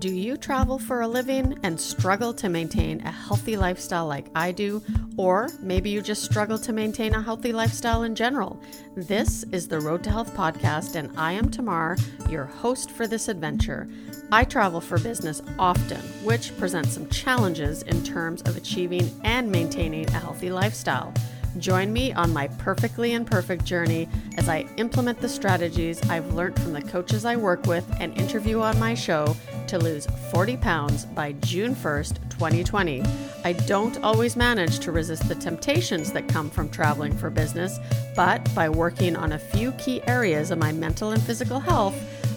Do you travel for a living and struggle to maintain a healthy lifestyle like I do? Or maybe you just struggle to maintain a healthy lifestyle in general? This is the Road to Health podcast, and I am Tamar, your host for this adventure. I travel for business often, which presents some challenges in terms of achieving and maintaining a healthy lifestyle. Join me on my perfectly imperfect journey as I implement the strategies I've learned from the coaches I work with and interview on my show to lose 40 pounds by June 1st, 2020. I don't always manage to resist the temptations that come from traveling for business, but by working on a few key areas of my mental and physical health,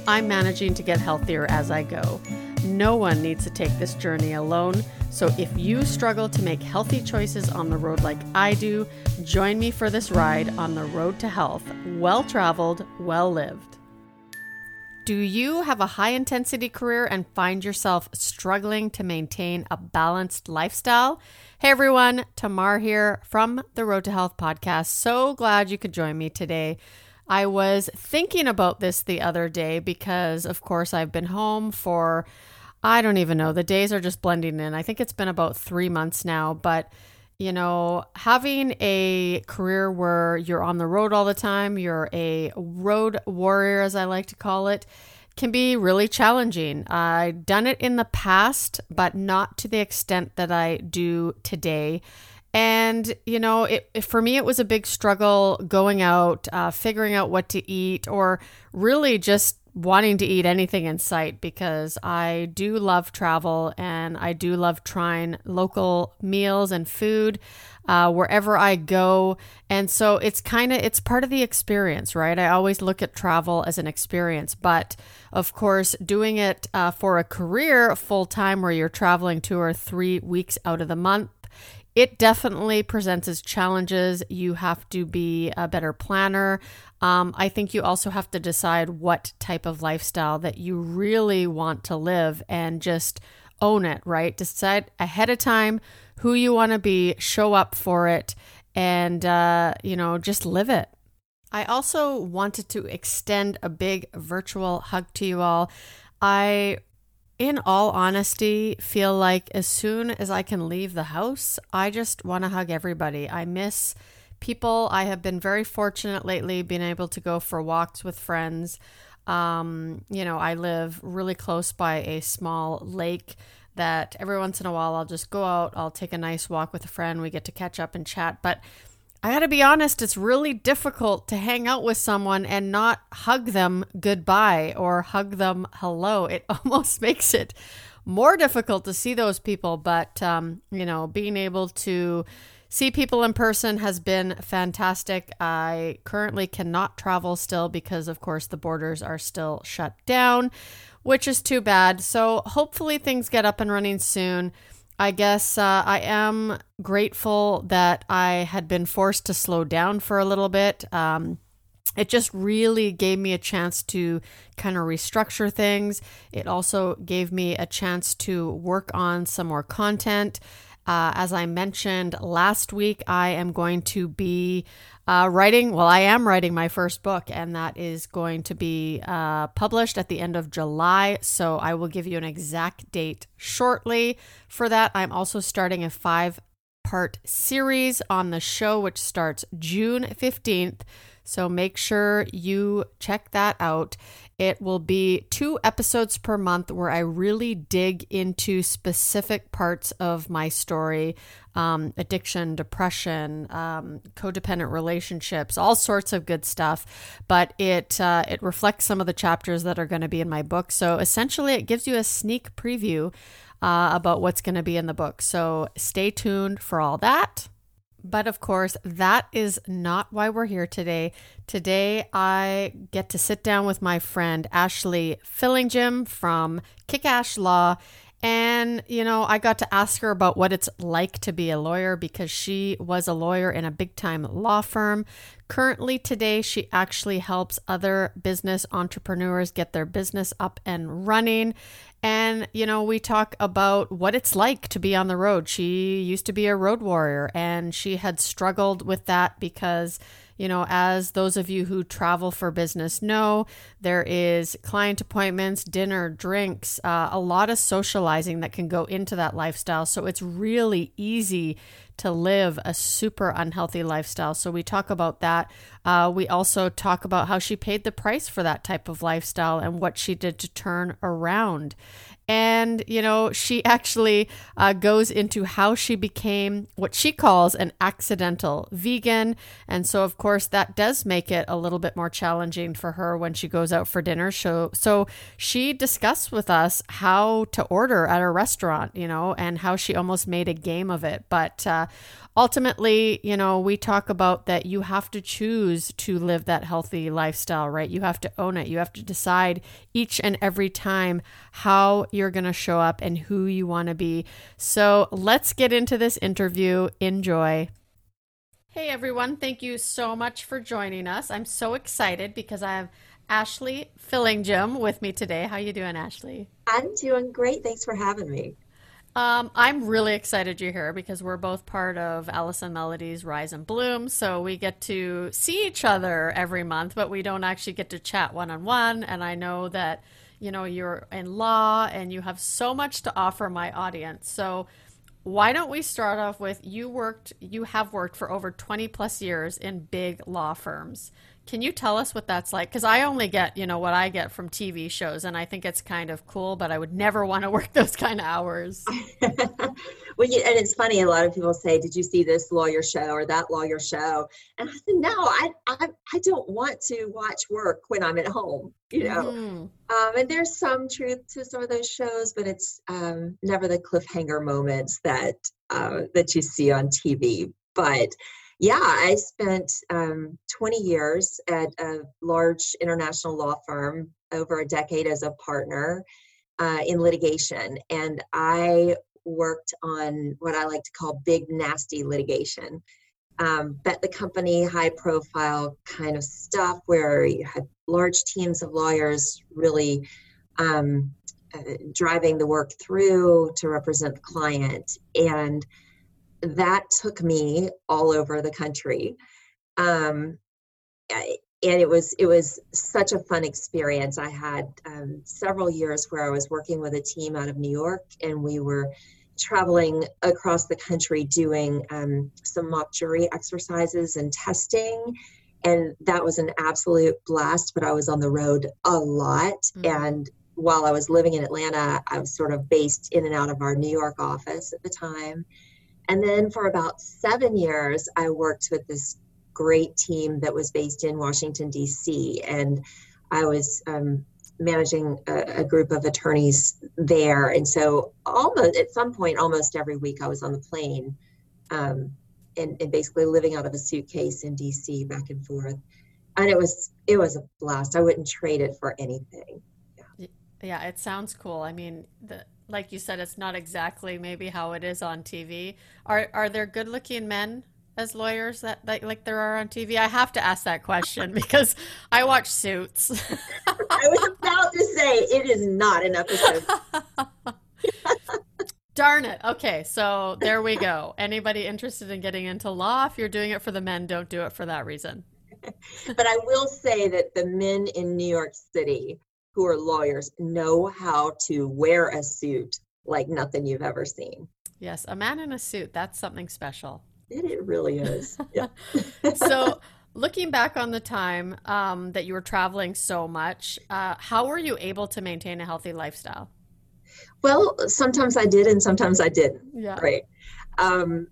I'm managing to get healthier as I go. No one needs to take this journey alone. So if you struggle to make healthy choices on the road like I do, join me for this ride on the road to health. Well traveled, well lived. Do you have a high intensity career and find yourself struggling to maintain a balanced lifestyle? Hey everyone, Tamar here from the Road to Health podcast. So glad you could join me today. I was thinking about this the other day because, of course, I've been home for I don't even know. The days are just blending in. I think it's been about three months now, but you know, having a career where you're on the road all the time, you're a road warrior, as I like to call it, can be really challenging. I've done it in the past, but not to the extent that I do today. And, you know, it, for me, it was a big struggle going out, uh, figuring out what to eat, or really just wanting to eat anything in sight because I do love travel and I do love trying local meals and food uh, wherever I go. And so it's kind of it's part of the experience, right? I always look at travel as an experience, but of course, doing it uh, for a career full time where you're traveling two or three weeks out of the month it definitely presents as challenges. You have to be a better planner. Um, I think you also have to decide what type of lifestyle that you really want to live and just own it, right? Decide ahead of time who you want to be, show up for it, and, uh, you know, just live it. I also wanted to extend a big virtual hug to you all. I in all honesty, feel like as soon as I can leave the house, I just want to hug everybody. I miss people. I have been very fortunate lately being able to go for walks with friends. Um, you know, I live really close by a small lake that every once in a while I'll just go out, I'll take a nice walk with a friend, we get to catch up and chat. But I got to be honest, it's really difficult to hang out with someone and not hug them goodbye or hug them hello. It almost makes it more difficult to see those people. But, um, you know, being able to see people in person has been fantastic. I currently cannot travel still because, of course, the borders are still shut down, which is too bad. So hopefully things get up and running soon. I guess uh, I am grateful that I had been forced to slow down for a little bit. Um, it just really gave me a chance to kind of restructure things. It also gave me a chance to work on some more content. Uh, as I mentioned last week, I am going to be uh, writing, well, I am writing my first book, and that is going to be uh, published at the end of July. So I will give you an exact date shortly for that. I'm also starting a five part series on the show, which starts June 15th. So make sure you check that out. It will be two episodes per month where I really dig into specific parts of my story um, addiction, depression, um, codependent relationships, all sorts of good stuff. But it, uh, it reflects some of the chapters that are going to be in my book. So essentially, it gives you a sneak preview uh, about what's going to be in the book. So stay tuned for all that. But of course, that is not why we're here today. Today, I get to sit down with my friend Ashley Fillingim from Kick Ash Law. And, you know, I got to ask her about what it's like to be a lawyer because she was a lawyer in a big time law firm. Currently, today, she actually helps other business entrepreneurs get their business up and running. And, you know, we talk about what it's like to be on the road. She used to be a road warrior and she had struggled with that because, you know, as those of you who travel for business know, there is client appointments, dinner, drinks, uh, a lot of socializing that can go into that lifestyle. So it's really easy to live a super unhealthy lifestyle. So we talk about that. Uh, we also talk about how she paid the price for that type of lifestyle and what she did to turn around. And, you know, she actually uh, goes into how she became what she calls an accidental vegan. And so, of course, that does make it a little bit more challenging for her when she goes out for dinner. So, so she discussed with us how to order at a restaurant, you know, and how she almost made a game of it. But uh, ultimately, you know, we talk about that you have to choose to live that healthy lifestyle, right? You have to own it. You have to decide each and every time how you're going to show up and who you want to be. So let's get into this interview. Enjoy. Hey everyone, thank you so much for joining us. I'm so excited because I have Ashley Fillingim with me today. How you doing, Ashley? I'm doing great. Thanks for having me. Um, I'm really excited you're here because we're both part of Allison Melody's Rise and Bloom. So we get to see each other every month, but we don't actually get to chat one on one. And I know that, you know, you're in law and you have so much to offer my audience. So why don't we start off with you worked, you have worked for over 20 plus years in big law firms. Can you tell us what that's like? Because I only get, you know, what I get from TV shows, and I think it's kind of cool, but I would never want to work those kind of hours. well, you, and it's funny. A lot of people say, "Did you see this lawyer show or that lawyer show?" And I said, "No, I, I, I don't want to watch work when I'm at home." You know, mm-hmm. um, and there's some truth to some of those shows, but it's um, never the cliffhanger moments that uh, that you see on TV. But yeah, I spent um, 20 years at a large international law firm, over a decade as a partner uh, in litigation. And I worked on what I like to call big, nasty litigation. Um, bet the company, high profile kind of stuff where you had large teams of lawyers really um, uh, driving the work through to represent the client. And that took me all over the country. Um, and it was it was such a fun experience. I had um, several years where I was working with a team out of New York, and we were traveling across the country doing um, some mock jury exercises and testing. And that was an absolute blast. But I was on the road a lot, mm-hmm. and while I was living in Atlanta, I was sort of based in and out of our New York office at the time. And then for about seven years, I worked with this great team that was based in Washington, D.C. And I was um, managing a, a, group of attorneys there. And so, almost at some point, almost every week, I was on the plane um, and, and basically living out of a suitcase in D.C. back and forth. And it was it was a blast. I wouldn't trade it for anything. Yeah, yeah it sounds cool. I mean, the like you said, it's not exactly maybe how it is on TV. Are are there good looking men as lawyers that, that like there are on TV? I have to ask that question because I watch Suits. I was about to say it is not an episode. Darn it. Okay, so there we go. Anybody interested in getting into law, if you're doing it for the men, don't do it for that reason. but I will say that the men in New York City who are lawyers know how to wear a suit like nothing you've ever seen. Yes, a man in a suit, that's something special. It, it really is. Yeah. so, looking back on the time um, that you were traveling so much, uh, how were you able to maintain a healthy lifestyle? Well, sometimes I did and sometimes I didn't. Yeah. Right. Um,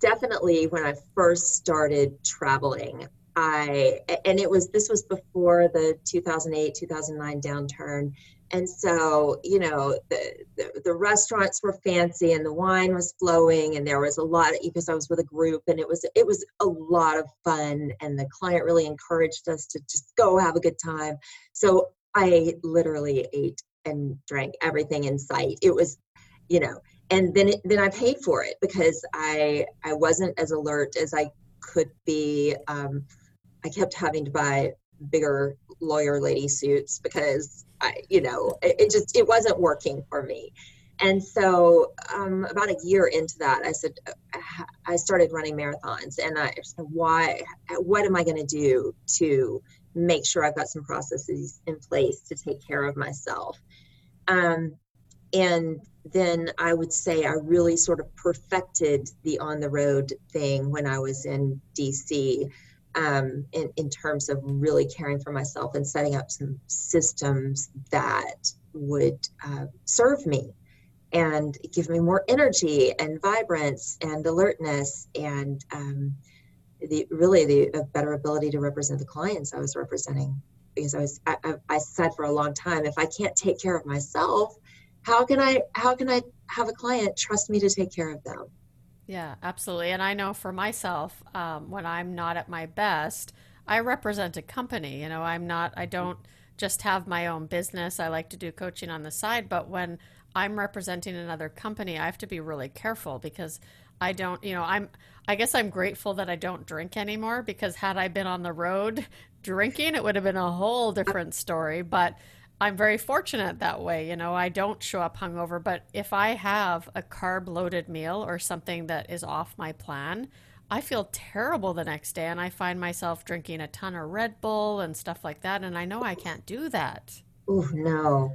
definitely when I first started traveling, I and it was this was before the 2008 2009 downturn. And so you know the, the, the restaurants were fancy and the wine was flowing and there was a lot of, because I was with a group and it was it was a lot of fun and the client really encouraged us to just go have a good time. So I literally ate and drank everything in sight. It was you know and then then I paid for it because I I wasn't as alert as I could be um, I kept having to buy bigger lawyer lady suits because I, you know, it, it just it wasn't working for me. And so, um, about a year into that, I said, uh, I started running marathons, and I said, why? What am I going to do to make sure I've got some processes in place to take care of myself? Um, and then I would say I really sort of perfected the on the road thing when I was in DC um, in, in terms of really caring for myself and setting up some systems that would uh, serve me and give me more energy and vibrance and alertness and um, the really the better ability to represent the clients I was representing. Because I was I, I said for a long time if I can't take care of myself how can I how can I have a client trust me to take care of them yeah, absolutely. And I know for myself, um, when I'm not at my best, I represent a company. You know, I'm not, I don't just have my own business. I like to do coaching on the side. But when I'm representing another company, I have to be really careful because I don't, you know, I'm, I guess I'm grateful that I don't drink anymore because had I been on the road drinking, it would have been a whole different story. But I'm very fortunate that way. You know, I don't show up hungover, but if I have a carb loaded meal or something that is off my plan, I feel terrible the next day and I find myself drinking a ton of Red Bull and stuff like that. And I know I can't do that. Oh no,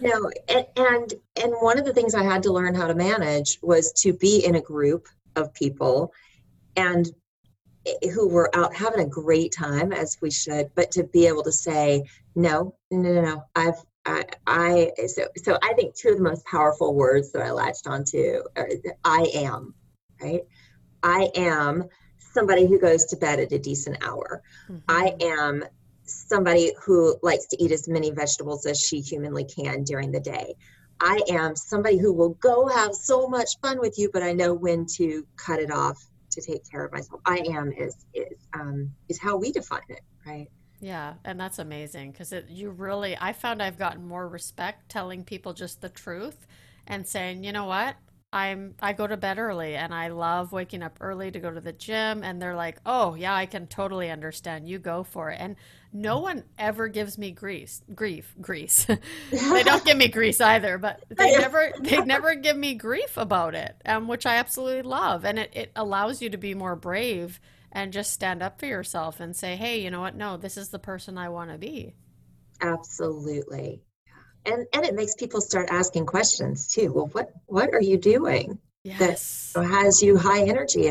no, and, and and one of the things I had to learn how to manage was to be in a group of people and who were out having a great time as we should but to be able to say no no no no i've I, I so so I think two of the most powerful words that I latched onto are I am, right? I am somebody who goes to bed at a decent hour. Mm-hmm. I am somebody who likes to eat as many vegetables as she humanly can during the day. I am somebody who will go have so much fun with you, but I know when to cut it off to take care of myself. I am is is um, is how we define it, right? Yeah, and that's amazing because you really I found I've gotten more respect telling people just the truth and saying, you know what, I'm I go to bed early and I love waking up early to go to the gym and they're like, "Oh, yeah, I can totally understand. You go for it." And no one ever gives me grease, grief, grease. they don't give me grease either, but they never they never give me grief about it, um, which I absolutely love. And it, it allows you to be more brave and just stand up for yourself and say, "Hey, you know what? No, this is the person I want to be." Absolutely and and it makes people start asking questions too well what what are you doing yes. that has you high energy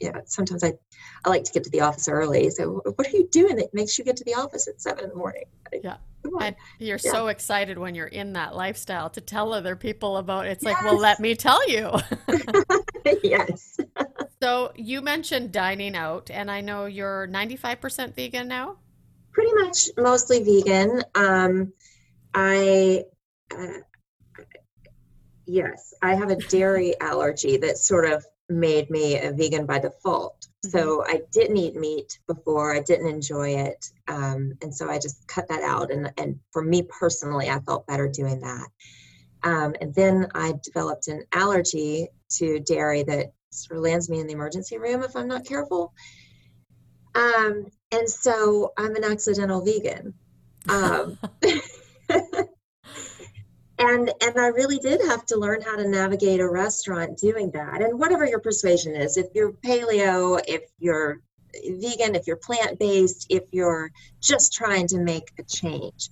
at yeah sometimes i i like to get to the office early so what are you doing that makes you get to the office at seven in the morning? Yeah. And you're yeah. so excited when you're in that lifestyle to tell other people about it. it's yes. like well let me tell you. Yes. So you mentioned dining out and i know you're 95% vegan now? Pretty much mostly vegan. Um I, uh, yes, I have a dairy allergy that sort of made me a vegan by default. Mm-hmm. So I didn't eat meat before. I didn't enjoy it, um, and so I just cut that out. And and for me personally, I felt better doing that. Um, and then I developed an allergy to dairy that sort of lands me in the emergency room if I'm not careful. Um, and so I'm an accidental vegan. Um, and and I really did have to learn how to navigate a restaurant doing that. And whatever your persuasion is, if you're paleo, if you're vegan, if you're plant based, if you're just trying to make a change,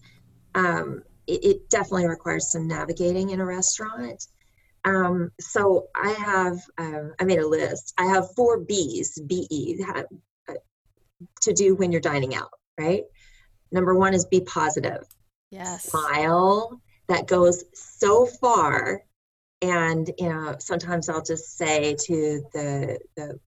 um, it, it, definitely requires some navigating in a restaurant. Um, so I have, uh, I made a list. I have four B's, B E, uh, to do when you're dining out, right? Number one is be positive yes. smile that goes so far. And you know, sometimes I'll just say to the the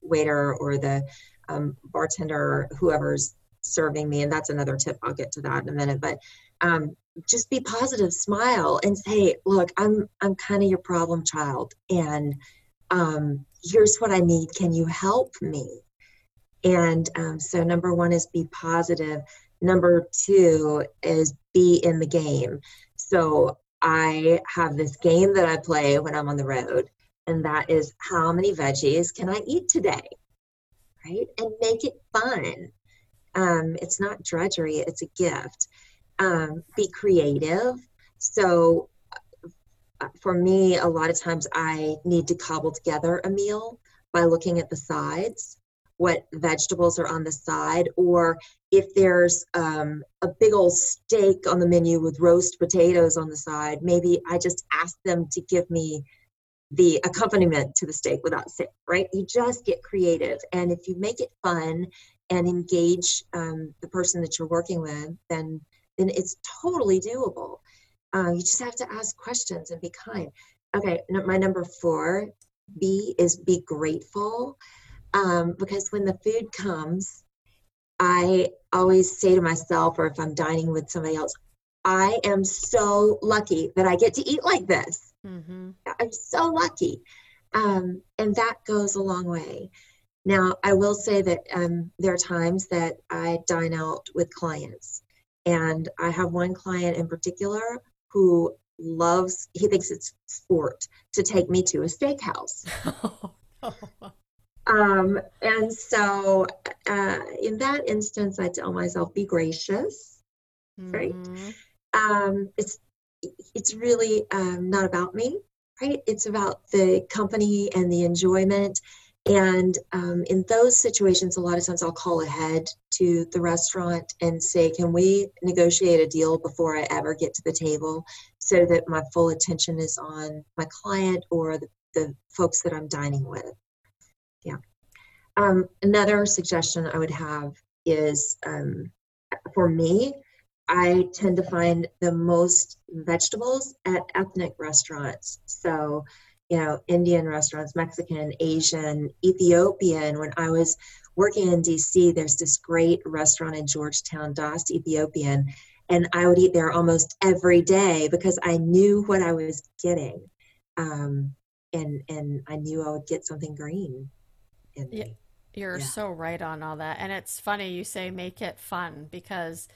waiter or the um, bartender, whoever's serving me, and that's another tip. I'll get to that in a minute. But um, just be positive, smile, and say, "Look, I'm I'm kind of your problem child, and um, here's what I need. Can you help me?" And um, so, number one is be positive. Number two is be in the game. So I have this game that I play when I'm on the road, and that is how many veggies can I eat today? Right? And make it fun. Um, it's not drudgery, it's a gift. Um, be creative. So uh, for me, a lot of times I need to cobble together a meal by looking at the sides, what vegetables are on the side, or if there's um, a big old steak on the menu with roast potatoes on the side, maybe I just ask them to give me the accompaniment to the steak without steak, right? You just get creative. And if you make it fun and engage um, the person that you're working with, then then it's totally doable. Uh, you just have to ask questions and be kind. Okay, my number four B is be grateful. Um, because when the food comes, I always say to myself, or if I'm dining with somebody else, I am so lucky that I get to eat like this. Mm-hmm. I'm so lucky. Um, and that goes a long way. Now, I will say that um, there are times that I dine out with clients. And I have one client in particular who loves, he thinks it's sport to take me to a steakhouse. um, and so uh, in that instance, I tell myself, be gracious, mm-hmm. right? Um, it's, it's really um, not about me, right? It's about the company and the enjoyment and um, in those situations, a lot of times I'll call ahead to the restaurant and say, Can we negotiate a deal before I ever get to the table so that my full attention is on my client or the, the folks that I'm dining with? Yeah. Um, another suggestion I would have is um, for me, I tend to find the most vegetables at ethnic restaurants. So you know, Indian restaurants, Mexican, Asian, Ethiopian. When I was working in DC, there's this great restaurant in Georgetown, Das Ethiopian, and I would eat there almost every day because I knew what I was getting, um, and and I knew I would get something green. Yeah, you're yeah. so right on all that, and it's funny you say make it fun because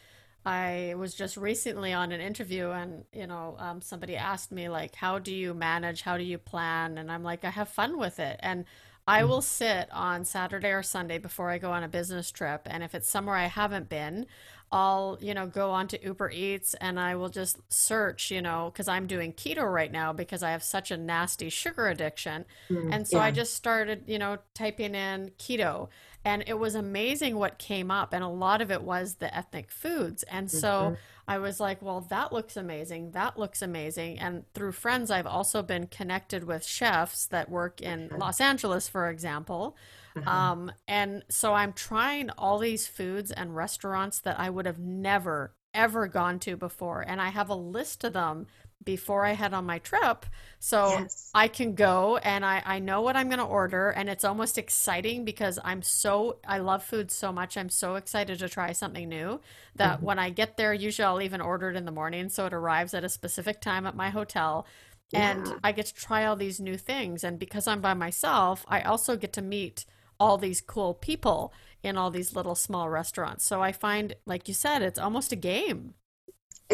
I was just recently on an interview and, you know, um, somebody asked me, like, how do you manage? How do you plan? And I'm like, I have fun with it. And I mm. will sit on Saturday or Sunday before I go on a business trip. And if it's somewhere I haven't been, I'll, you know, go on to Uber Eats and I will just search, you know, because I'm doing keto right now because I have such a nasty sugar addiction. Mm, and so yeah. I just started, you know, typing in keto and it was amazing what came up and a lot of it was the ethnic foods and so mm-hmm. i was like well that looks amazing that looks amazing and through friends i've also been connected with chefs that work in los angeles for example mm-hmm. um, and so i'm trying all these foods and restaurants that i would have never ever gone to before and i have a list of them before I head on my trip. So yes. I can go and I, I know what I'm going to order. And it's almost exciting because I'm so, I love food so much. I'm so excited to try something new that mm-hmm. when I get there, usually I'll even order it in the morning. So it arrives at a specific time at my hotel. And. I get to try all these new things. And because I'm by myself, I also get to meet all these cool people in all these little small restaurants. So I find, like you said, it's almost a game.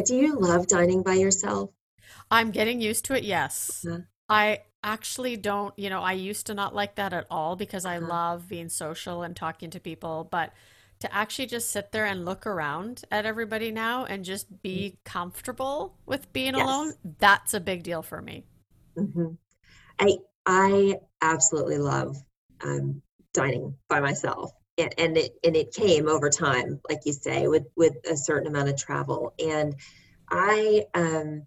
Do you love dining by yourself? I'm getting used to it, yes. Uh-huh. I actually don't, you know, I used to not like that at all because I uh-huh. love being social and talking to people, but to actually just sit there and look around at everybody now and just be mm-hmm. comfortable with being yes. alone, that's a big deal for me. Mm-hmm. I I absolutely love um, dining by myself, and, and it and it came over time, like you say, with with a certain amount of travel, and I um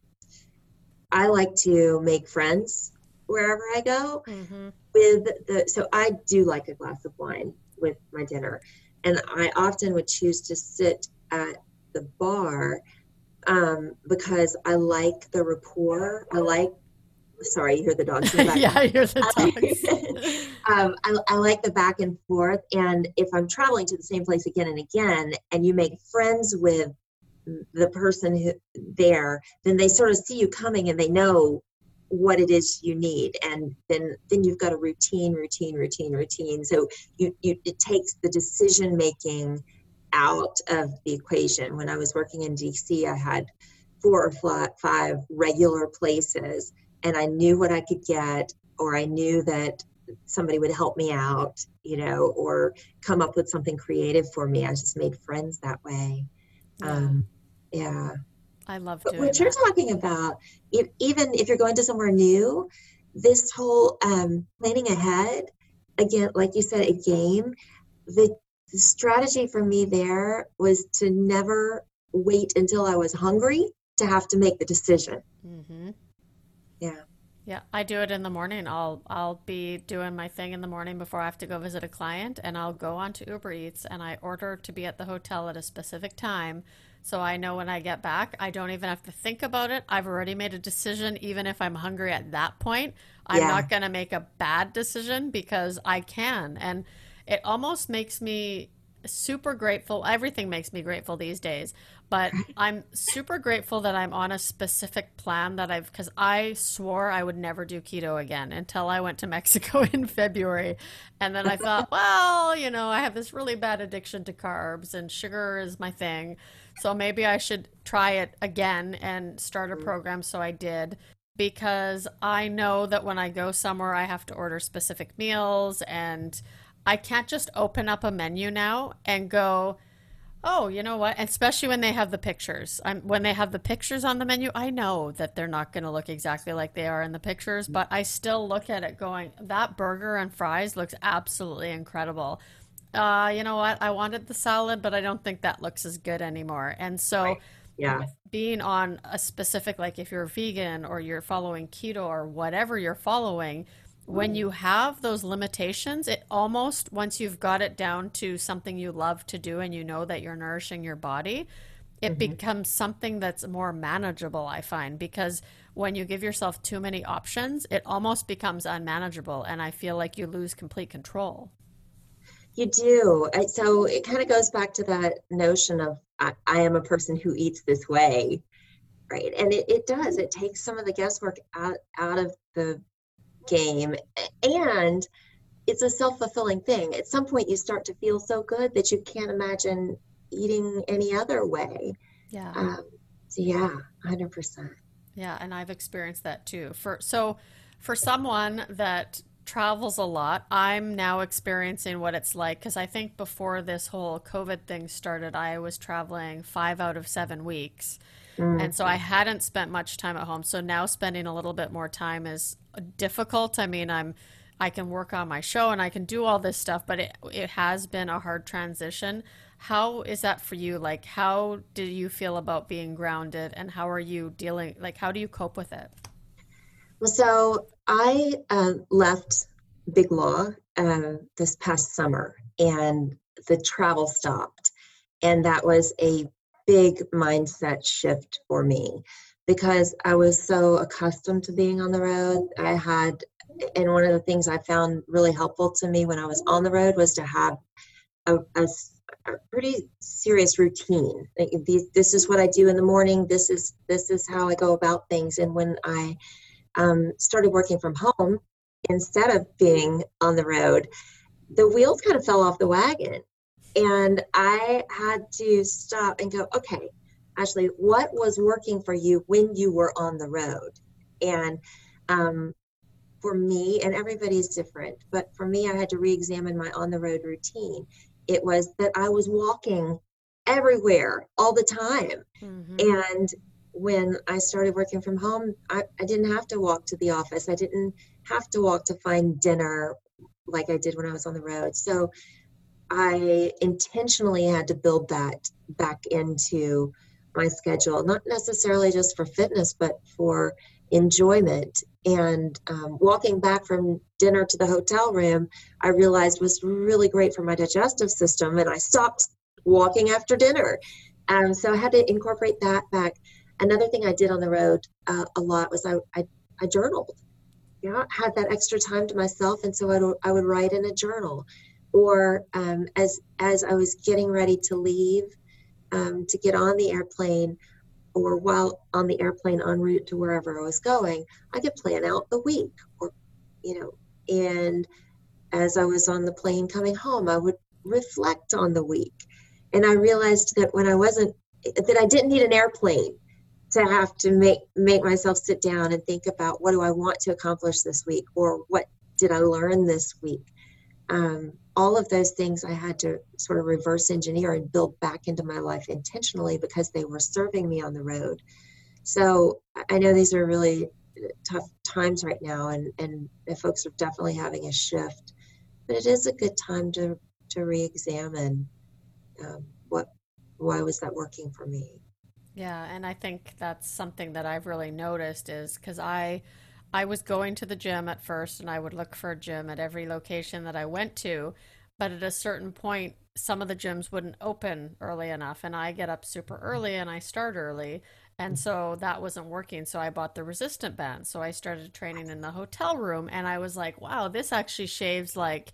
I like to make friends wherever I go mm-hmm. with the so I do like a glass of wine with my dinner and I often would choose to sit at the bar um, because I like the rapport. I like sorry, you hear the dogs. In the yeah, I hear the dogs. um, I, I, like the back and forth. And if I'm traveling to the same place again and again, and you make friends with the person who there then they sort of see you coming and they know what it is you need and then then you've got a routine routine routine routine so you, you it takes the decision making out of the equation when i was working in dc i had four or five regular places and i knew what i could get or i knew that somebody would help me out you know or come up with something creative for me i just made friends that way um, yeah. I love doing what you're talking about. If, even if you're going to somewhere new, this whole um, planning ahead, again, like you said, a game. The, the strategy for me there was to never wait until I was hungry to have to make the decision. Mm-hmm. Yeah. Yeah, I do it in the morning. I'll I'll be doing my thing in the morning before I have to go visit a client and I'll go onto Uber Eats and I order to be at the hotel at a specific time so I know when I get back, I don't even have to think about it. I've already made a decision even if I'm hungry at that point. I'm yeah. not going to make a bad decision because I can and it almost makes me super grateful. Everything makes me grateful these days, but I'm super grateful that I'm on a specific plan that I've because I swore I would never do keto again until I went to Mexico in February. And then I thought, well, you know, I have this really bad addiction to carbs and sugar is my thing. So maybe I should try it again and start a mm. program. So I did because I know that when I go somewhere, I have to order specific meals and I can't just open up a menu now and go, oh, you know what? Especially when they have the pictures. I'm, when they have the pictures on the menu, I know that they're not going to look exactly like they are in the pictures, but I still look at it going, that burger and fries looks absolutely incredible. Uh, you know what? I wanted the salad, but I don't think that looks as good anymore. And so, right. yeah, being on a specific, like if you're vegan or you're following keto or whatever you're following, when you have those limitations, it almost, once you've got it down to something you love to do and you know that you're nourishing your body, it mm-hmm. becomes something that's more manageable, I find, because when you give yourself too many options, it almost becomes unmanageable. And I feel like you lose complete control. You do. So it kind of goes back to that notion of I, I am a person who eats this way. Right. And it, it does. It takes some of the guesswork out, out of the game and it's a self-fulfilling thing. At some point you start to feel so good that you can't imagine eating any other way. Yeah. Um, so yeah 100% yeah and i've experienced that too. For so for someone that travels a lot i'm now experiencing what it's like because i think before this whole covid thing started i was traveling five out of seven weeks mm-hmm. and so i hadn't spent much time at home so now spending a little bit more time is difficult. I mean, I'm I can work on my show and I can do all this stuff, but it it has been a hard transition. How is that for you? Like, how do you feel about being grounded, and how are you dealing? Like, how do you cope with it? Well, so I uh, left Big Law uh, this past summer, and the travel stopped, and that was a big mindset shift for me because I was so accustomed to being on the road. I had, and one of the things I found really helpful to me when I was on the road was to have a, a, a pretty serious routine. This is what I do in the morning. This is this is how I go about things. And when I um, started working from home instead of being on the road, the wheels kind of fell off the wagon, and I had to stop and go, okay Ashley, what was working for you when you were on the road? And um, for me, and everybody's different, but for me, I had to re examine my on the road routine. It was that I was walking everywhere all the time. Mm-hmm. And when I started working from home, I, I didn't have to walk to the office. I didn't have to walk to find dinner like I did when I was on the road. So I intentionally had to build that back into my schedule, not necessarily just for fitness, but for enjoyment. And um, walking back from dinner to the hotel room, I realized was really great for my digestive system, and I stopped walking after dinner. Um, so I had to incorporate that back. Another thing I did on the road uh, a lot was I, I, I journaled. Yeah, had that extra time to myself, and so I I would write in a journal. Or um, as as I was getting ready to leave, um, to get on the airplane or while on the airplane en route to wherever I was going, I could plan out the week or, you know, and as I was on the plane coming home, I would reflect on the week. And I realized that when I wasn't, that I didn't need an airplane to have to make make myself sit down and think about what do I want to accomplish this week or what did I learn this week. Um, all of those things I had to sort of reverse engineer and build back into my life intentionally because they were serving me on the road. So I know these are really tough times right now, and and folks are definitely having a shift. But it is a good time to to re-examine um, what why was that working for me. Yeah, and I think that's something that I've really noticed is because I I was going to the gym at first, and I would look for a gym at every location that I went to, but at a certain point, some of the gyms wouldn't open early enough, and I get up super early and I start early. And so that wasn't working. So I bought the resistant band. So I started training in the hotel room and I was like, wow, this actually shaves like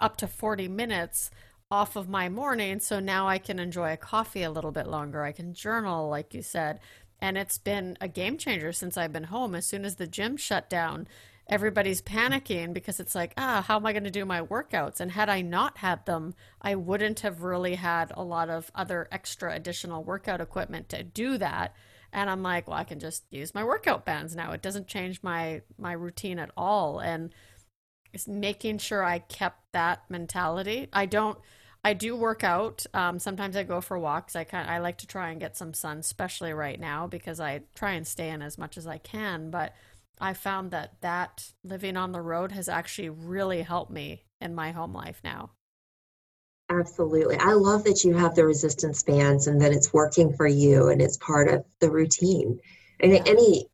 up to 40 minutes off of my morning. So now I can enjoy a coffee a little bit longer. I can journal, like you said. And it's been a game changer since I've been home. As soon as the gym shut down, everybody's panicking because it's like, ah, how am I going to do my workouts? And had I not had them, I wouldn't have really had a lot of other extra additional workout equipment to do that and i'm like well i can just use my workout bands now it doesn't change my my routine at all and it's making sure i kept that mentality i don't i do work out um, sometimes i go for walks i kind i like to try and get some sun especially right now because i try and stay in as much as i can but i found that that living on the road has actually really helped me in my home life now Absolutely. I love that you have the resistance bands and that it's working for you and it's part of the routine. And yeah. any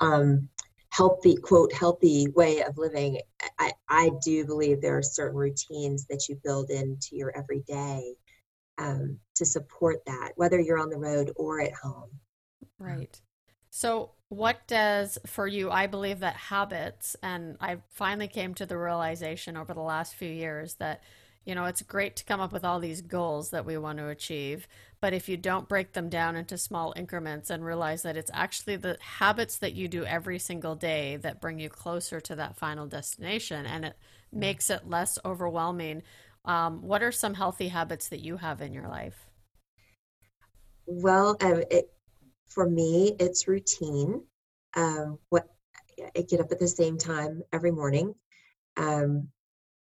um, healthy, quote, healthy way of living, I, I do believe there are certain routines that you build into your everyday um, to support that, whether you're on the road or at home. Right. So, what does for you? I believe that habits, and I finally came to the realization over the last few years that you know, it's great to come up with all these goals that we want to achieve, but if you don't break them down into small increments and realize that it's actually the habits that you do every single day that bring you closer to that final destination and it makes it less overwhelming. Um, what are some healthy habits that you have in your life? Well, um, it, for me, it's routine. Um, what I get up at the same time every morning. Um,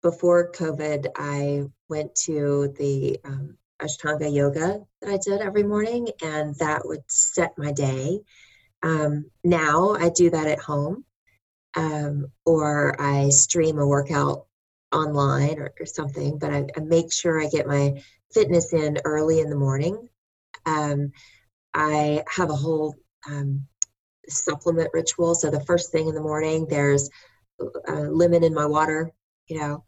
before COVID, I went to the um, Ashtanga yoga that I did every morning, and that would set my day. Um, now I do that at home, um, or I stream a workout online or, or something, but I, I, make sure I get my fitness in early in the morning. Um, I have a whole um, supplement ritual. So the first thing in the morning, there's uh, lemon in my water you know,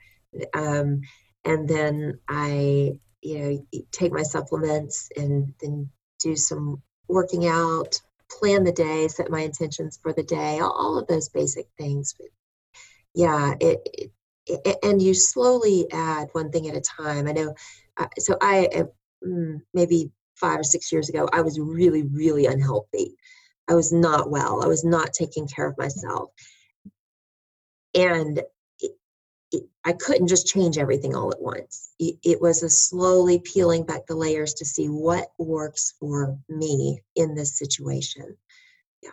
um, and then I, you know, take my supplements and then do some working out, plan the day, set my intentions for the day, all of those basic things. But yeah, it, it, and you slowly add one thing at a time. I know. Uh, so I mm, maybe five or six years ago, I was really, really unhealthy. I was not well. I was not taking care of myself. And I couldn't just change everything all at once. It, it was a slowly peeling back the layers to see what works for me in this situation. Yeah.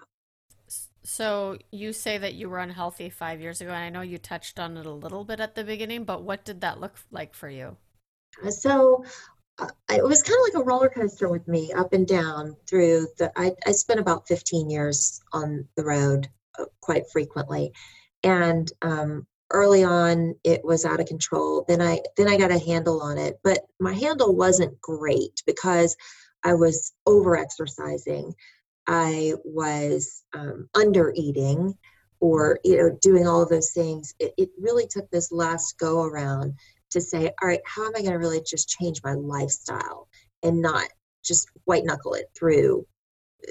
So you say that you were unhealthy five years ago, and I know you touched on it a little bit at the beginning, but what did that look like for you? Uh, so uh, it was kind of like a roller coaster with me up and down through the I, I spent about 15 years on the road uh, quite frequently and um, early on it was out of control then i then i got a handle on it but my handle wasn't great because i was over exercising i was um, under eating or you know doing all of those things. It, it really took this last go around to say all right how am i going to really just change my lifestyle and not just white knuckle it through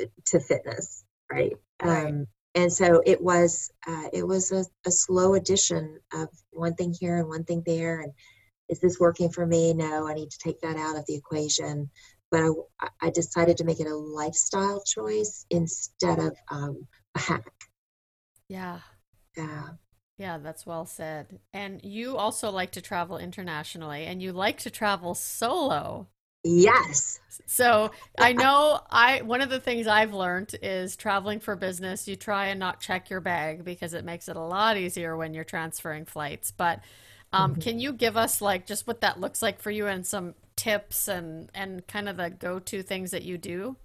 uh, to fitness right, right. Um, and so it was uh, it was a, a, slow addition of one thing here and one thing there. And is this working for me? No i need to take that out of the equation. But i, I decided to make it a lifestyle choice instead of um, a hack. Yeah. Yeah. Yeah, that's well said. And you also like to travel internationally and you like to travel solo. Yes. So I know I one of the things I've learned is traveling for business, you try and not check your bag because it makes it a lot easier when you're transferring flights. But Um, mm-hmm. Can you give us like just what that looks like for you and some tips and and kind of the go to things that you do?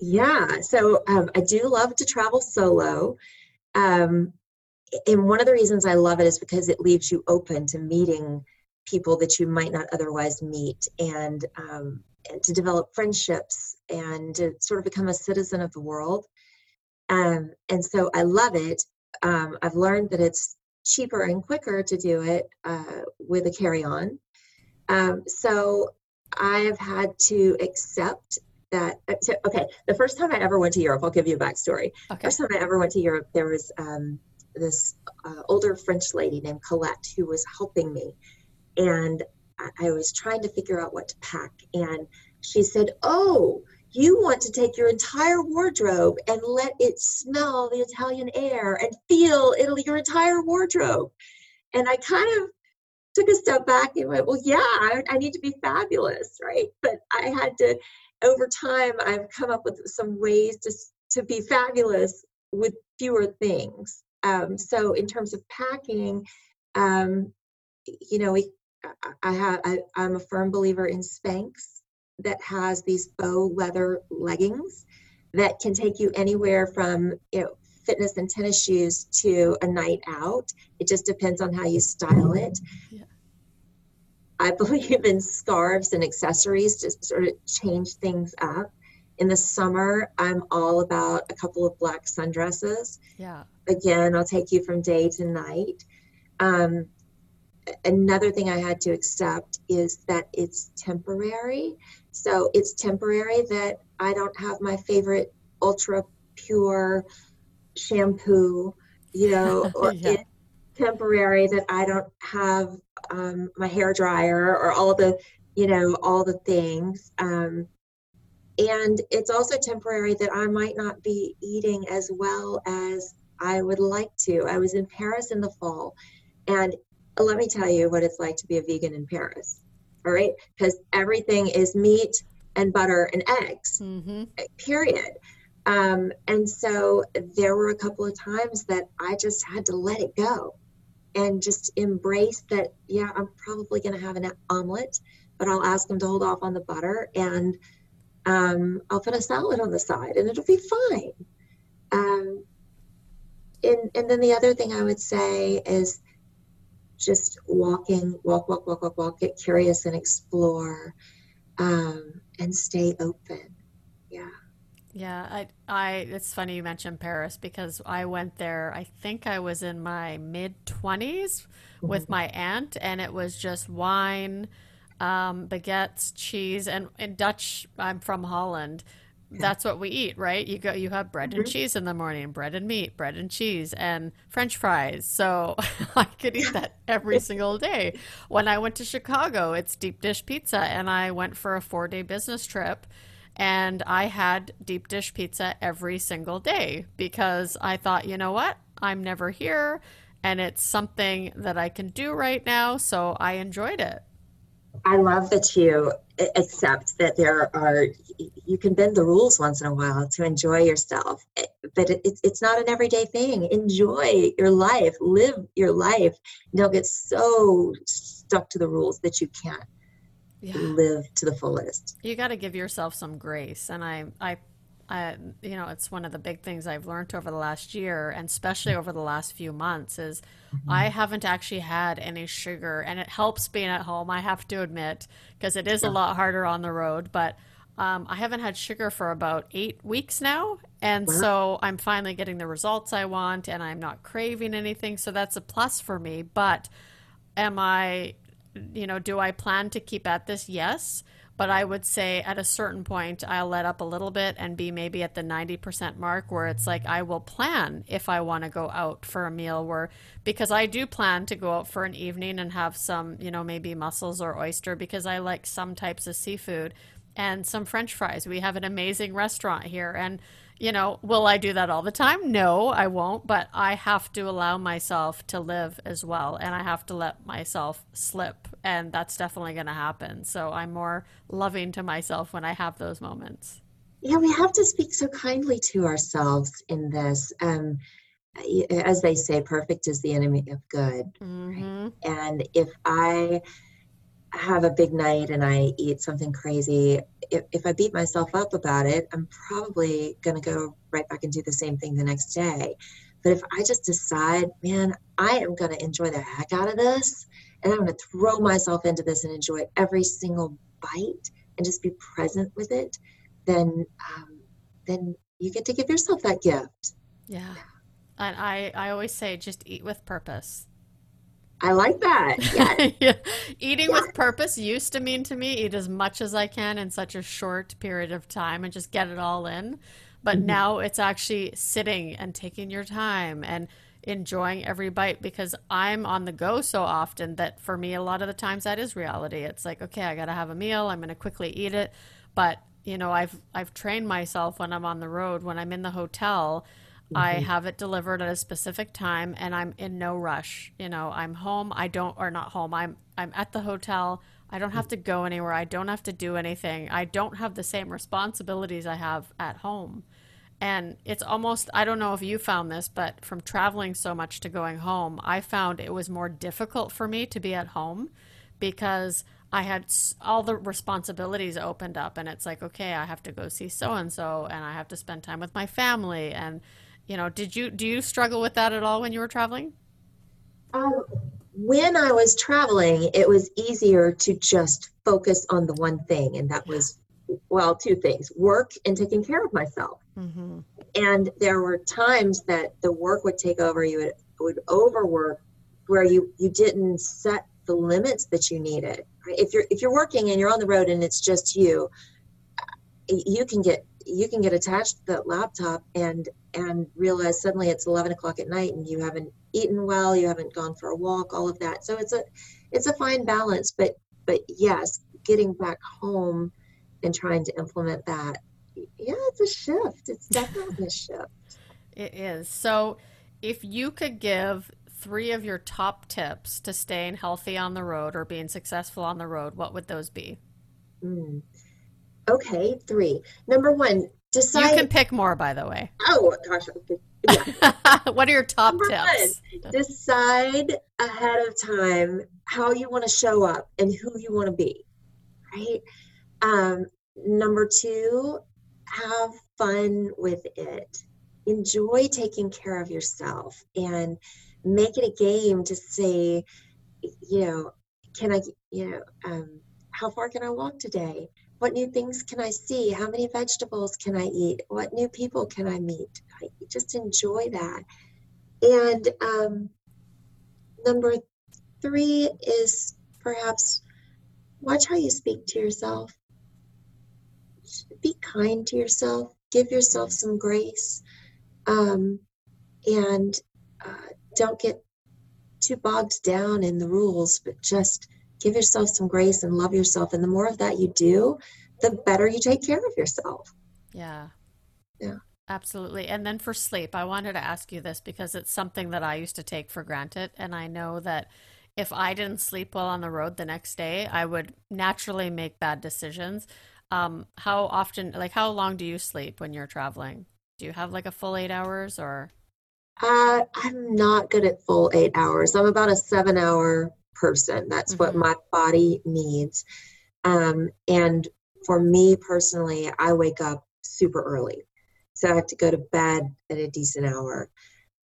Yeah, so um, I do love to travel solo. Um, and one of the reasons I love it is because it leaves you open to meeting people that you might not otherwise meet and, um, and to develop friendships and to sort of become a citizen of the world. Um, and so I love it. Um, I've learned that it's cheaper and quicker to do it uh, with a carry on. Um, so I have had to accept that. Uh, so, okay, the first time I ever went to Europe, I'll give you a backstory. Okay. First time I ever went to Europe, there was um, this uh, older French lady named Colette who was helping me. And I, was trying to figure out what to pack. And she said, Oh, you want to take your entire wardrobe and let it smell the Italian air and feel Italy, your entire wardrobe. And I kind of took a step back and went, well, yeah, I, I, need to be fabulous, right? But I had to, over time, I've come up with some ways to, to be fabulous with fewer things. Um, so in terms of packing, um, you know, we, I have, I, I'm a firm believer in Spanx that has these faux leather leggings that can take you anywhere from, you know, fitness and tennis shoes to a night out. It just depends on how you style it. Yeah. I believe in scarves and accessories to sort of change things up. In the summer, I'm all about a couple of black sundresses. Yeah. Again, I'll take you from day to night. Um, another thing I had to accept is that it's temporary. So it's temporary that I don't have my favorite ultra pure shampoo, you know, or yeah. it's temporary that I don't have um, my hair dryer or all the, you know, all the things. Um, and it's also temporary that I might not be eating as well as I would like to. I was in Paris in the fall, and let me tell you what it's like to be a vegan in Paris. All right, because everything is meat and butter and eggs. Mm-hmm. Period. Um, and so there were a couple of times that I just had to let it go and just embrace that, yeah, I'm probably going to have an omelet, but I'll ask them to hold off on the butter and um, I'll put a salad on the side and it'll be fine. Um, and, and then the other thing I would say is just walking, walk, walk, walk, walk, walk, get curious and explore um, and stay open. Yeah. Yeah, I, I, it's funny you mentioned Paris because I went there. I think I was in my mid 20s mm-hmm. with my aunt, and it was just wine, um, baguettes, cheese, and in Dutch. I'm from Holland. That's what we eat, right? You go, you have bread mm-hmm. and cheese in the morning, bread and meat, bread and cheese, and French fries. So I could eat that every single day. When I went to Chicago, it's deep dish pizza, and I went for a four day business trip and I had deep dish pizza every single day because I thought, you know what? I'm never here and it's something that I can do right now. So I enjoyed it. I love that you accept that there are, you can bend the rules once in a while to enjoy yourself. Eh, but it's, it's not an everyday thing. Enjoy your life, live your life. Don't get so stuck to the rules that you can't yeah. live to the fullest. You got to give yourself some grace, and I, I, I, you know, it's one of the big things I've learned over the last year, and especially over the last few months, is mm-hmm. I haven't actually had any sugar, and it helps being at home. I have to admit, because it is yeah. a lot harder on the road, but. Um, I haven't had sugar for about eight weeks now. And wow. so I'm finally getting the results I want and I'm not craving anything. So that's a plus for me. But am I you know, do I plan to keep at this? Yes. But I would say at a certain point, I'll let up a little bit and be maybe at the 90% mark where it's like I will plan if I want to go out for a meal where, because I do plan to go out for an evening and have some, you know, maybe mussels or oyster because I like some types of seafood and some french fries. We have an amazing restaurant here. And you know, will I do that all the time? No, I won't, but I have to allow myself to live as well and I have to let myself slip and that's definitely going to happen. So I'm more loving to myself when I have those moments. Yeah, we have to speak so kindly to ourselves in this. Um, as they say, perfect is the enemy of good. Mm-hmm. And if I have a big night and I eat something crazy, if, if I beat myself up about it, I'm probably going to go right back and do the same thing the next day. But if I just decide, man, I am going to enjoy the heck out of this and I'm going to throw myself into this and enjoy every single bite and just be present with it, then um, then you get to give yourself that gift. Yeah. And I, I always say just eat with purpose. I like that. Yeah. yeah. Eating with purpose used to mean to me eat as much as I can in such a short period of time and just get it all in. But mm-hmm. now it's actually sitting and taking your time and enjoying every bite because I'm on the go so often that for me, a lot of the times that is reality. It's like, okay, I got to have a meal. I'm going to quickly eat it. But, you know, I've, I've trained myself when I'm on the road, when I'm in the hotel, mm-hmm. I have it delivered at a specific time and I'm in no rush. You know, I'm home. I don't, or not home. I'm, I'm at the hotel. I don't have to go anywhere. I don't have to do anything. I don't have the same responsibilities I have at home. And it's almost, I don't know if you found this, but from traveling so much to going home, I found it was more difficult for me to be at home because I had all the responsibilities opened up. And it's like, okay, I have to go see so and so, and I have to spend time with my family. And, you know, did you, do you struggle with that at all when you were traveling? Um, when I was traveling, it was easier to just focus on the one thing, and that was well, two things work and taking care of myself. Mm-hmm. And there were times that the work would take over, you would, would overwork where you, you didn't set the limits that you needed. Right? If you're if you're working and you're on the road and it's just you, you can get you can get attached to that laptop and and realize suddenly it's 11 o'clock at night and you haven't eaten well you haven't gone for a walk all of that. So it's a it's a fine balance but but yes getting back home and trying to implement that yeah it's a shift. It's definitely a shift. It is. So if you could give three of your top tips to staying healthy on the road or being successful on the road what would those be? Mm. Okay three number one decide you can pick more by the way oh gosh yeah. what are your top number tips one, decide ahead of time how you want to show up and who you want to be right um, number two, have fun with it. Enjoy taking care of yourself and make it a game to say, you know, can I, you know, um, how far can I walk today? What new things can I see? How many vegetables can I eat? What new people can I meet? I just enjoy that. And um, number three is perhaps watch how you speak to yourself be kind to yourself, give yourself some grace, um, and uh, don't get too bogged down in the rules, but just give yourself some grace and love yourself. And the more of that you do, the better you take care of yourself. Yeah. Yeah. Absolutely. And then for sleep, I wanted to ask you this because it's something that I used to take for granted. And I know that if I didn't sleep well on the road the next day, I would naturally make bad decisions um, how often, like, how long do you sleep when you're traveling? Do you have like a full eight hours or? Uh, I'm not good at full eight hours. I'm about a seven hour person. That's mm-hmm. what my body needs. Um, and for me personally, I wake up super early. So I have to go to bed at a decent hour.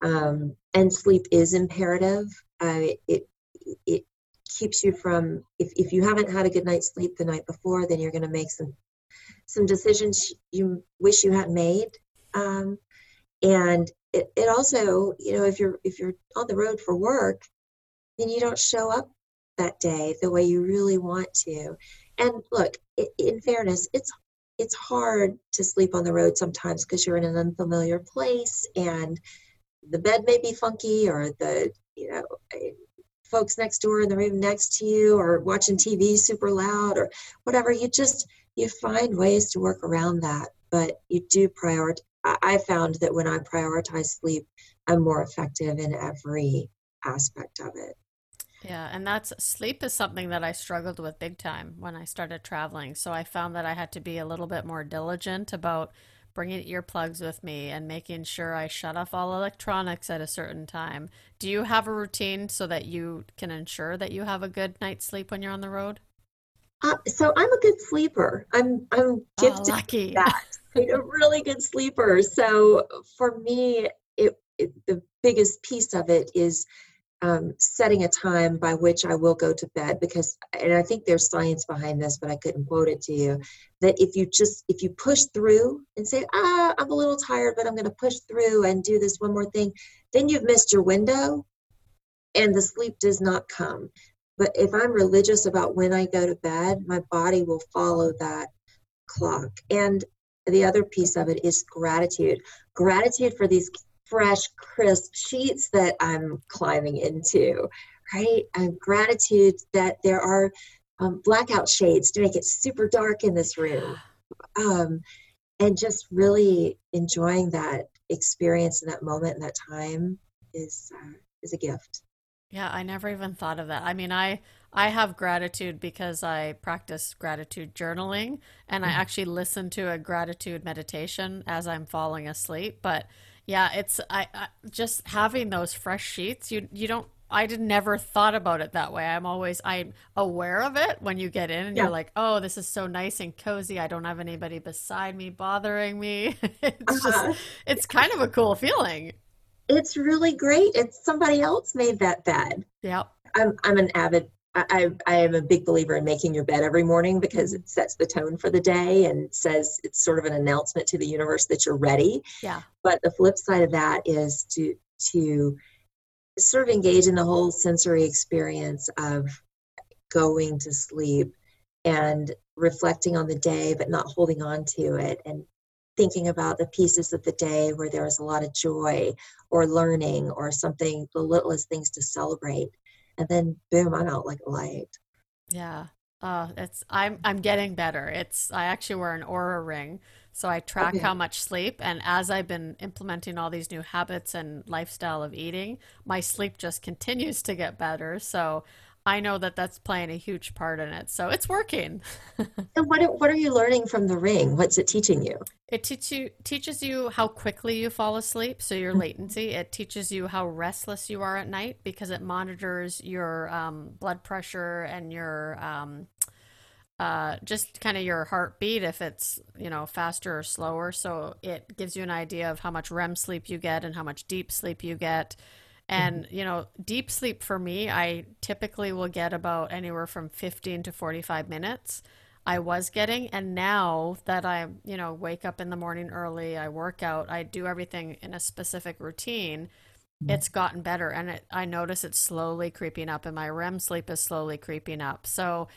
Um, and sleep is imperative. Uh, it, it keeps you from if, if you haven't had a good night's sleep the night before then you're going to make some some decisions you wish you had made um, and it, it also you know if you're if you're on the road for work then you don't show up that day the way you really want to and look in fairness it's it's hard to sleep on the road sometimes because you're in an unfamiliar place and the bed may be funky or the you know eh, folks next door in the room next to you or watching TV super loud or whatever. You just you find ways to work around that, but you do prioritize. I found that when I prioritize sleep, I'm more effective in every aspect of it. Yeah, and that's sleep is something that I struggled with big time when I started traveling. So I found that I had to be a little bit more diligent about bringing earplugs with me and making sure I shut off all electronics at a certain time. Do you have a routine so that you can ensure that you have a good night's sleep when you're on the road? Uh, so I'm a good sleeper. I'm I'm oh, gifted oh, lucky. that. I'm a really good sleeper. So for me, it, it the biggest piece of it is um, setting a time by which I will go to bed because, and I think there's science behind this, but I couldn't quote it to you. That if you just if you push through and say, ah, I'm a little tired, but I'm going to push through and do this one more thing, then you've missed your window, and the sleep does not come. But if I'm religious about when I go to bed, my body will follow that clock. And the other piece of it is gratitude. Gratitude for these fresh, crisp sheets that I'm climbing into, right? And gratitude that there are um, blackout shades to make it super dark in this room. Um, and just really enjoying that experience in that moment and that time is uh, is a gift. Yeah, I never even thought of that. I mean, I I have gratitude because I practice gratitude journaling and mm-hmm. I actually listen to a gratitude meditation as I'm falling asleep, but yeah, it's I, I just having those fresh sheets. You you don't I did never thought about it that way. I'm always I'm aware of it when you get in and yeah. you're like, oh, this is so nice and cozy. I don't have anybody beside me bothering me. it's uh-huh. just it's kind of a cool feeling. It's really great. It's somebody else made that bed. Yeah. I'm I'm an avid I, I am a big believer in making your bed every morning because it sets the tone for the day and says it's sort of an announcement to the universe that you're ready. Yeah. But the flip side of that is to to sort of engage in the whole sensory experience of going to sleep and reflecting on the day but not holding on to it and thinking about the pieces of the day where there was a lot of joy or learning or something the littlest things to celebrate and then boom, I'm out like a light. Yeah. Uh, it's I'm I'm getting better. It's I actually wear an Oura ring, so I track okay. how much sleep. And as I've been implementing all these new habits and lifestyle of eating, my sleep just continues to get better. So I know that that's playing a huge part in it. So it's working. and what, what are you learning from the ring? What's it teaching you? It teach you, teaches you how quickly you fall asleep, so your mm-hmm. latency. It teaches you how restless you are at night because it monitors your um, blood pressure and your um, uh, just kind of your heartbeat if it's you know faster or slower. So it gives you an idea of how much REM sleep you get and how much deep sleep you get. And, mm-hmm. you know, deep sleep for me, I typically will get about anywhere from 15 to 45 minutes. I was getting. And now that I, you know, wake up in the morning early, I work out, I do everything in a specific routine, mm-hmm. it's gotten better. And it, I notice it's slowly creeping up, and my REM sleep is slowly creeping up. So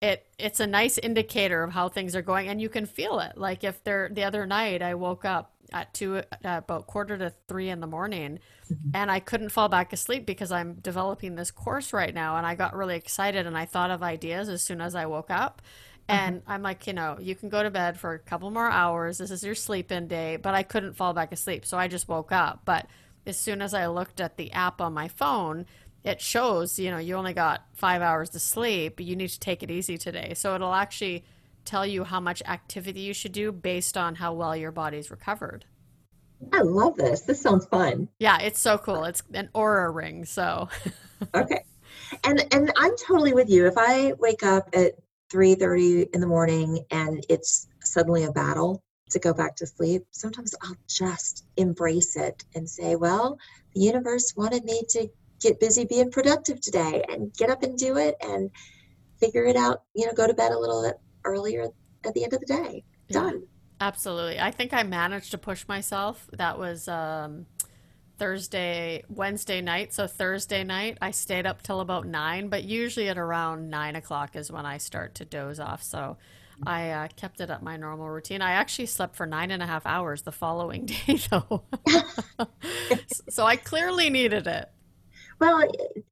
it it's a nice indicator of how things are going, and you can feel it. Like if there the other night, I woke up at two uh, about quarter to three in the morning mm-hmm. and i couldn't fall back asleep because i'm developing this course right now and i got really excited and i thought of ideas as soon as i woke up. And mm-hmm. i'm like you know you can go to bed for a couple more hours. This is your sleep in day but i couldn't fall back asleep so i just woke up. But as soon as i looked at the app on my phone it shows you know you only got five hours to sleep. You need to take it easy today. So it'll actually tell you how much activity you should do based on how well your body's recovered. I love this. This sounds fun. Yeah, it's so cool. It's an Oura ring, so. okay. And and I'm totally with you. If I wake up at 3:30 in the morning and it's suddenly a battle to go back to sleep, sometimes I'll just embrace it and say, well, the universe wanted me to get busy being productive today and get up and do it and figure it out, you know, go to bed a little earlier at the end of the day. Done. Absolutely. I think I managed to push myself. That was um, Thursday, Wednesday night. So Thursday night, I stayed up till about nine, but usually at around nine o'clock is when I start to doze off. So I uh, kept it at my normal routine. I actually slept for nine and a half hours the following day, though. so I clearly needed it. Well,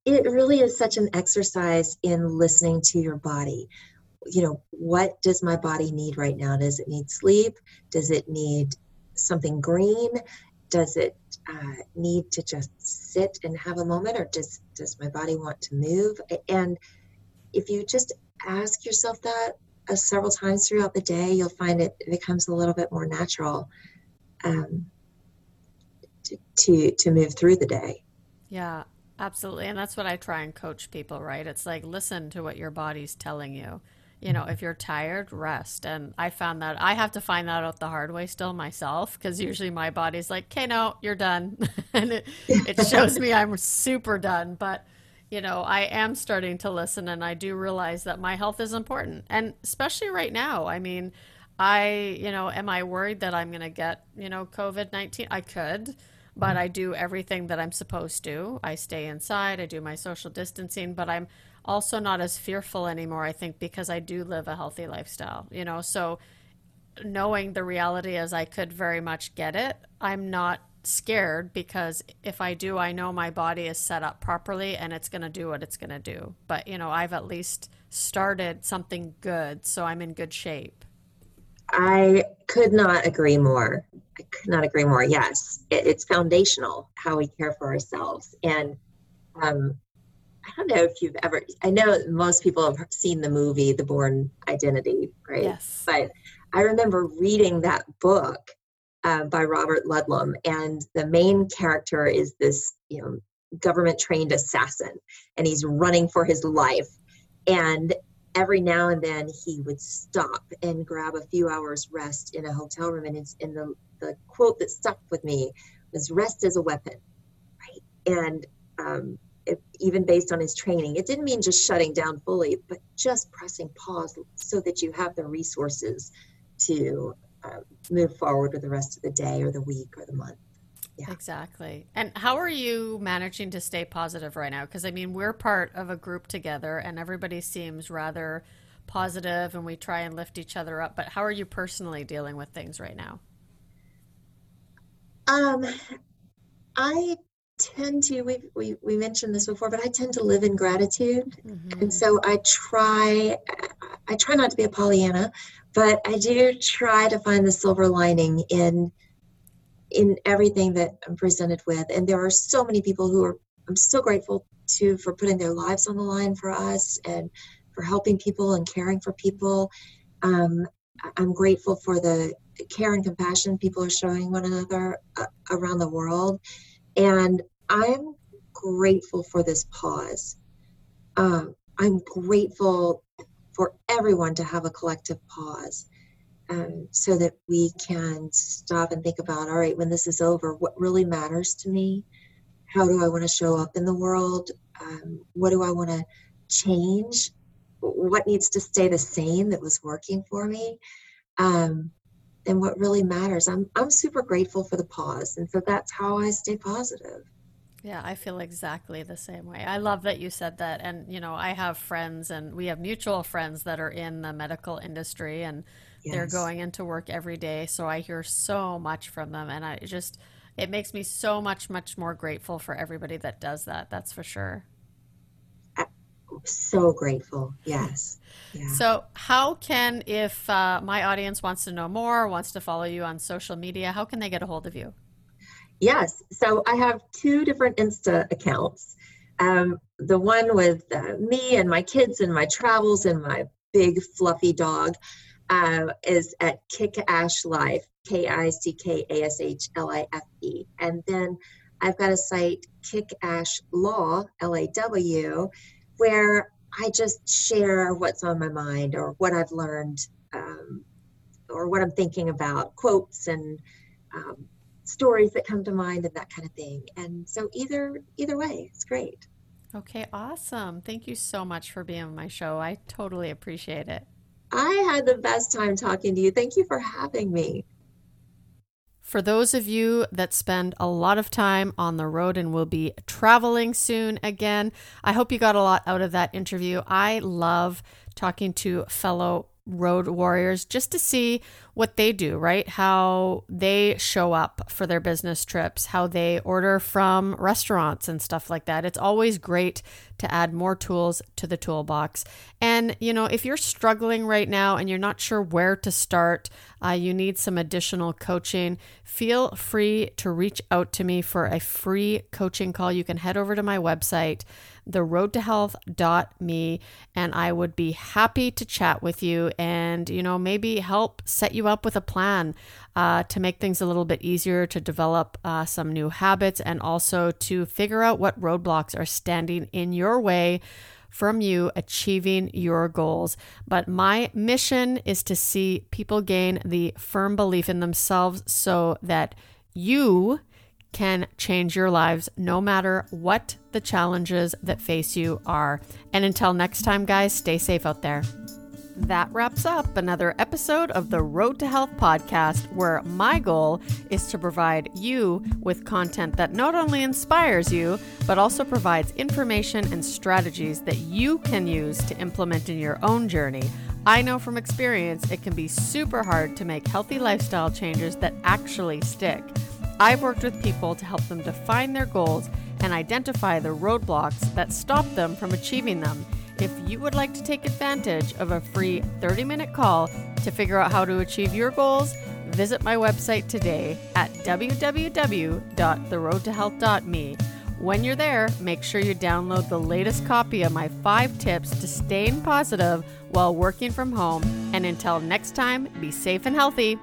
it really is such an exercise in listening to your body you know, what does my body need right now? Does it need sleep? Does it need something green? Does it uh, need to just sit and have a moment, or does does my body want to move? And if you just ask yourself that uh, several times throughout the day, you'll find it becomes a little bit more natural um, to, to to move through the day. Yeah, absolutely, and that's what I try and coach people. Right? It's like listen to what your body's telling you. You know, if you're tired, rest. And I found that I have to find that out the hard way still myself because usually my body's like, "Okay, no, you're done," and it it shows me I'm super done, but you know, I am starting to listen and I do realize that my health is important. And especially right now, I mean, I, you know, am I worried that I'm going to get, you know, COVID 19? I could, but mm-hmm. I do everything that I'm supposed to. I stay inside, I do my social distancing, but I'm also not as fearful anymore, I think, because I do live a healthy lifestyle, you know. So knowing the reality as I could very much get it, I'm not scared because if I do, I know my body is set up properly and it's going to do what it's going to do. But, you know, I've at least started something good, so I'm in good shape. I could not agree more. I could not agree more. Yes, it, it's foundational how we care for ourselves. And um, I don't know if you've ever, I know most people have seen the movie, The Bourne Identity, right? Yes. But I remember reading that book uh, by Robert Ludlum, and the main character is this, you know, government trained assassin, and he's running for his life. And every now and then he would stop and grab a few hours rest in a hotel room. And, it's, and the, the quote that stuck with me was rest is a weapon, right? And um, it, even based on his training, it didn't mean just shutting down fully, but just pressing pause so that you have the resources to uh, move forward with the rest of the day or the week or the month. Yeah. Exactly. And how are you managing to stay positive right now? Because I mean, we're part of a group together and everybody seems rather positive and we try and lift each other up. But how are you personally dealing with things right now? Um, I tend to, we we, we mentioned this before, but I tend to live in gratitude. Mm-hmm. And so I try, I try not to be a Pollyanna, but I do try to find the silver lining in in everything that I'm presented with. And there are so many people who are I'm so grateful to for putting their lives on the line for us and for helping people and caring for people. Um, I'm grateful for the care and compassion people are showing one another uh, around the world. And I'm grateful for this pause. Um, I'm grateful for everyone to have a collective pause um, so that we can stop and think about all right, when this is over, what really matters to me? How do I want to show up in the world? Um, what do I want to change? What needs to stay the same that was working for me? Um, and what really matters. I'm, I'm super grateful for the pause. And so that's how I stay positive. Yeah, I feel exactly the same way. I love that you said that. And, you know, I have friends and we have mutual friends that are in the medical industry and yes. they're going into work every day. So I hear so much from them. And I just, it makes me so much, much more grateful for everybody that does that. That's for sure. So grateful. Yes. Yeah. So, how can, if uh, my audience wants to know more, wants to follow you on social media, how can they get a hold of you? Yes. So I have two different Insta accounts. Um, the one with uh, me and my kids and my travels and my big fluffy dog uh, is at Kick Ash Life, K I C K A S H L I F E. And then I've got a site, Kick Ash Law, L A W, where I just share what's on my mind or what I've learned um, or what I'm thinking about, quotes and um, stories that come to mind and that kind of thing. And so either either way, it's great. Okay, awesome. Thank you so much for being on my show. I totally appreciate it. I had the best time talking to you. Thank you for having me. For those of you that spend a lot of time on the road and will be traveling soon again, I hope you got a lot out of that interview. I love talking to fellow road warriors just to see what they do, right? How they show up for their business trips, how they order from restaurants and stuff like that. It's always great to add more tools to the toolbox. And, you know, if you're struggling right now and you're not sure where to start, uh, you need some additional coaching, feel free to reach out to me for a free coaching call. You can head over to my website, theroadtohealth.me, and I would be happy to chat with you and, you know, maybe help set you up with a plan uh, to make things a little bit easier to develop uh, some new habits and also to figure out what roadblocks are standing in your way from you achieving your goals. But my mission is to see people gain the firm belief in themselves so that you can change your lives no matter what the challenges that face you are. And until next time, guys, stay safe out there. That wraps up another episode of the Road to Health podcast, where my goal is to provide you with content that not only inspires you, but also provides information and strategies that you can use to implement in your own journey. I know from experience it can be super hard to make healthy lifestyle changes that actually stick. I've worked with people to help them define their goals and identify the roadblocks that stop them from achieving them. If you would like to take advantage of a free 30 minute call to figure out how to achieve your goals, visit my website today at www.theroadtohealth.me. When you're there, make sure you download the latest copy of my five tips to staying positive while working from home. And until next time, be safe and healthy.